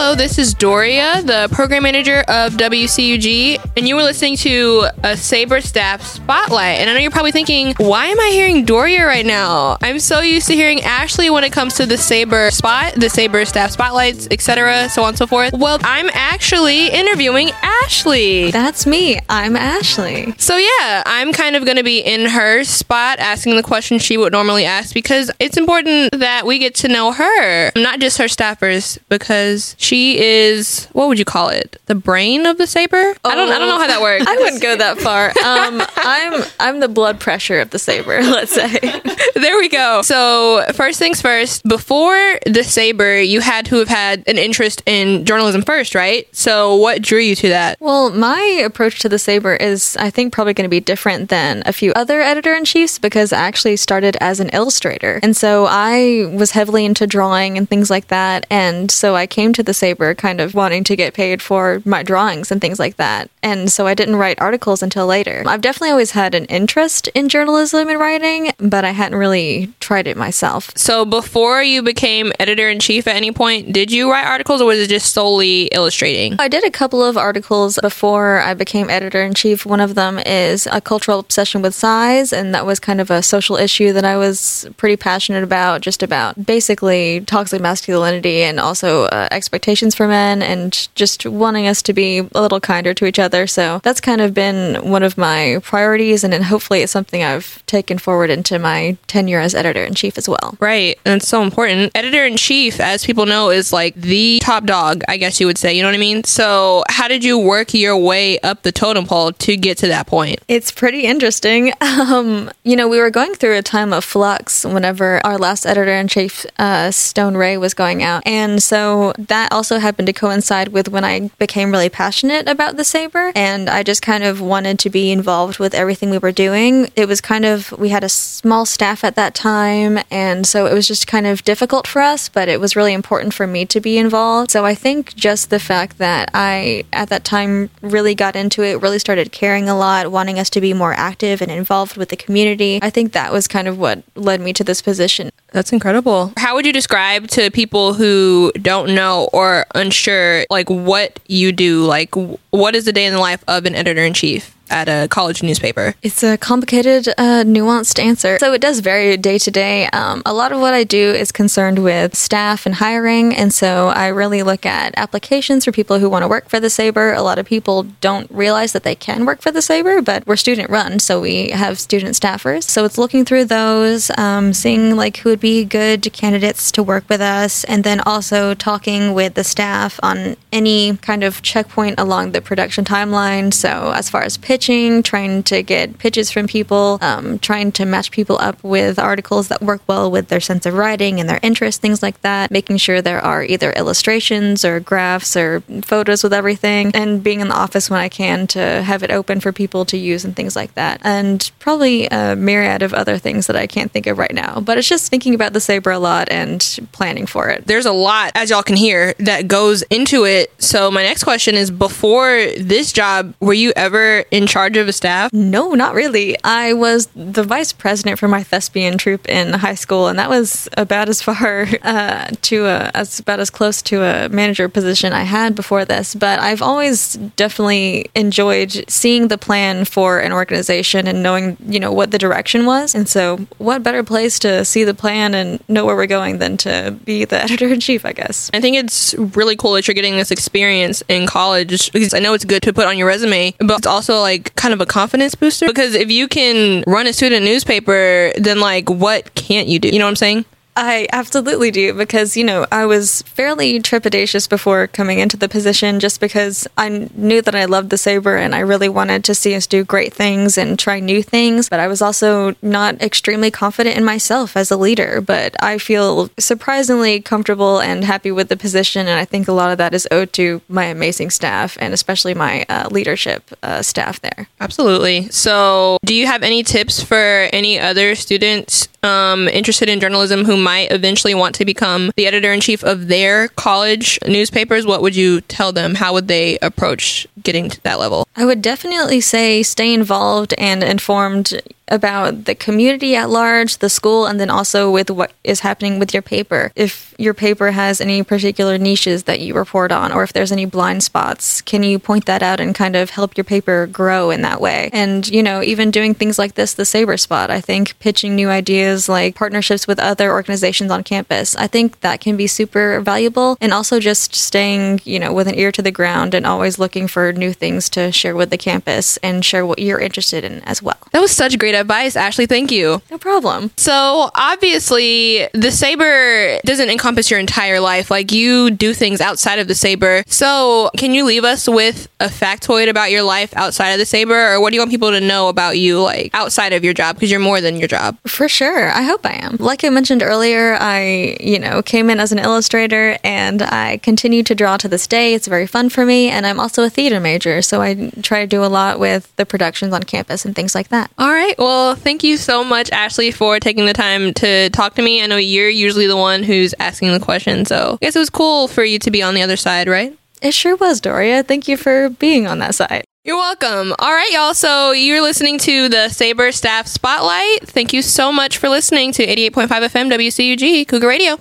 Hello, this is Doria, the program manager of WCUG, and you were listening to a Saber Staff Spotlight. And I know you're probably thinking, why am I hearing Doria right now? I'm so used to hearing Ashley when it comes to the Saber Spot, the Saber Staff Spotlights, etc., so on and so forth. Well, I'm actually interviewing Ashley. That's me. I'm Ashley. So, yeah, I'm kind of going to be in her spot asking the questions she would normally ask because it's important that we get to know her, not just her staffers, because she is what would you call it? The brain of the saber? I don't I don't know how that works. I wouldn't go that far. Um, I'm I'm the blood pressure of the saber. Let's say. there we go. So first things first. Before the saber, you had to have had an interest in journalism first, right? So what drew you to that? Well, my approach to the saber is, I think, probably going to be different than a few other editor in chiefs because I actually started as an illustrator, and so I was heavily into drawing and things like that, and so I came to the Saber kind of wanting to get paid for my drawings and things like that. And so I didn't write articles until later. I've definitely always had an interest in journalism and writing, but I hadn't really tried it myself. So before you became editor in chief at any point, did you write articles or was it just solely illustrating? I did a couple of articles before I became editor in chief. One of them is a cultural obsession with size, and that was kind of a social issue that I was pretty passionate about, just about basically toxic masculinity and also uh, expectations for men and just wanting us to be a little kinder to each other. So that's kind of been one of my priorities, and then hopefully it's something I've taken forward into my tenure as editor in chief as well. Right, and it's so important. Editor in chief, as people know, is like the top dog, I guess you would say. You know what I mean? So, how did you work your way up the totem pole to get to that point? It's pretty interesting. Um, you know, we were going through a time of flux whenever our last editor in chief, uh, Stone Ray, was going out, and so that also happened to coincide with when I became really passionate about the Saber. And I just kind of wanted to be involved with everything we were doing. It was kind of, we had a small staff at that time. And so it was just kind of difficult for us, but it was really important for me to be involved. So I think just the fact that I, at that time, really got into it, really started caring a lot, wanting us to be more active and involved with the community, I think that was kind of what led me to this position. That's incredible. How would you describe to people who don't know or unsure like what you do? Like what is the day in the life of an editor in chief? At a college newspaper? It's a complicated, uh, nuanced answer. So it does vary day to day. Um, a lot of what I do is concerned with staff and hiring, and so I really look at applications for people who want to work for the Saber. A lot of people don't realize that they can work for the Saber, but we're student run, so we have student staffers. So it's looking through those, um, seeing like who would be good candidates to work with us, and then also talking with the staff on any kind of checkpoint along the production timeline. So as far as pitch pitching, trying to get pitches from people, um, trying to match people up with articles that work well with their sense of writing and their interests, things like that, making sure there are either illustrations or graphs or photos with everything, and being in the office when I can to have it open for people to use and things like that. And probably a myriad of other things that I can't think of right now. But it's just thinking about the Saber a lot and planning for it. There's a lot, as y'all can hear, that goes into it. So my next question is before this job, were you ever in charge of a staff? No, not really. I was the vice president for my thespian troupe in high school, and that was about as far uh, to a, as about as close to a manager position I had before this. But I've always definitely enjoyed seeing the plan for an organization and knowing, you know, what the direction was. And so, what better place to see the plan and know where we're going than to be the editor in chief? I guess. I think it's really cool that you're getting this experience in college because I know it's good to put on your resume, but it's also like like kind of a confidence booster because if you can run a student newspaper, then like what can't you do? You know what I'm saying? I absolutely do because, you know, I was fairly trepidatious before coming into the position just because I knew that I loved the Saber and I really wanted to see us do great things and try new things. But I was also not extremely confident in myself as a leader. But I feel surprisingly comfortable and happy with the position. And I think a lot of that is owed to my amazing staff and especially my uh, leadership uh, staff there. Absolutely. So, do you have any tips for any other students um, interested in journalism who might eventually want to become the editor in chief of their college newspapers, what would you tell them? How would they approach getting to that level? I would definitely say stay involved and informed about the community at large, the school, and then also with what is happening with your paper. If your paper has any particular niches that you report on, or if there's any blind spots, can you point that out and kind of help your paper grow in that way? And, you know, even doing things like this, the Saber Spot, I think pitching new ideas like partnerships with other organizations on campus, I think that can be super valuable. And also just staying, you know, with an ear to the ground and always looking for new things to share with the campus and share what you're interested in as well. That was such great advice, Ashley. Thank you. No problem. So, obviously, the Saber doesn't encompass your entire life. Like, you do things outside of the Saber. So, can you leave us with a factoid about your life outside of the Saber? Or what do you want people to know about you, like, outside of your job? Because you're more than your job. For sure. I hope I am. Like I mentioned earlier, I, you know, came in as an illustrator and I continue to draw to this day. It's very fun for me. And I'm also a theater major. So I try to do a lot with the productions on campus and things like that. All right. Well, thank you so much, Ashley, for taking the time to talk to me. I know you're usually the one who's asking the question. So I guess it was cool for you to be on the other side, right? It sure was, Doria. Thank you for being on that side. You're welcome. All right, y'all. So you're listening to the Saber Staff Spotlight. Thank you so much for listening to 88.5 FM WCUG Cougar Radio.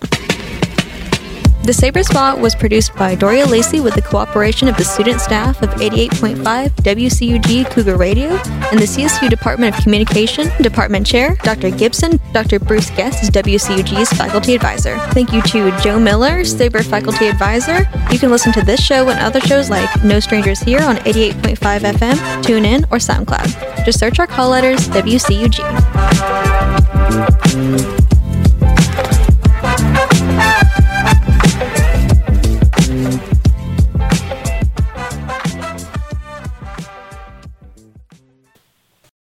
The Saber Spot was produced by Doria Lacey with the cooperation of the student staff of 88.5 WCUG Cougar Radio and the CSU Department of Communication, Department Chair Dr. Gibson. Dr. Bruce Guest is WCUG's faculty advisor. Thank you to Joe Miller, Saber faculty advisor. You can listen to this show and other shows like No Strangers Here on 88.5 FM, TuneIn, or SoundCloud. Just search our call letters WCUG.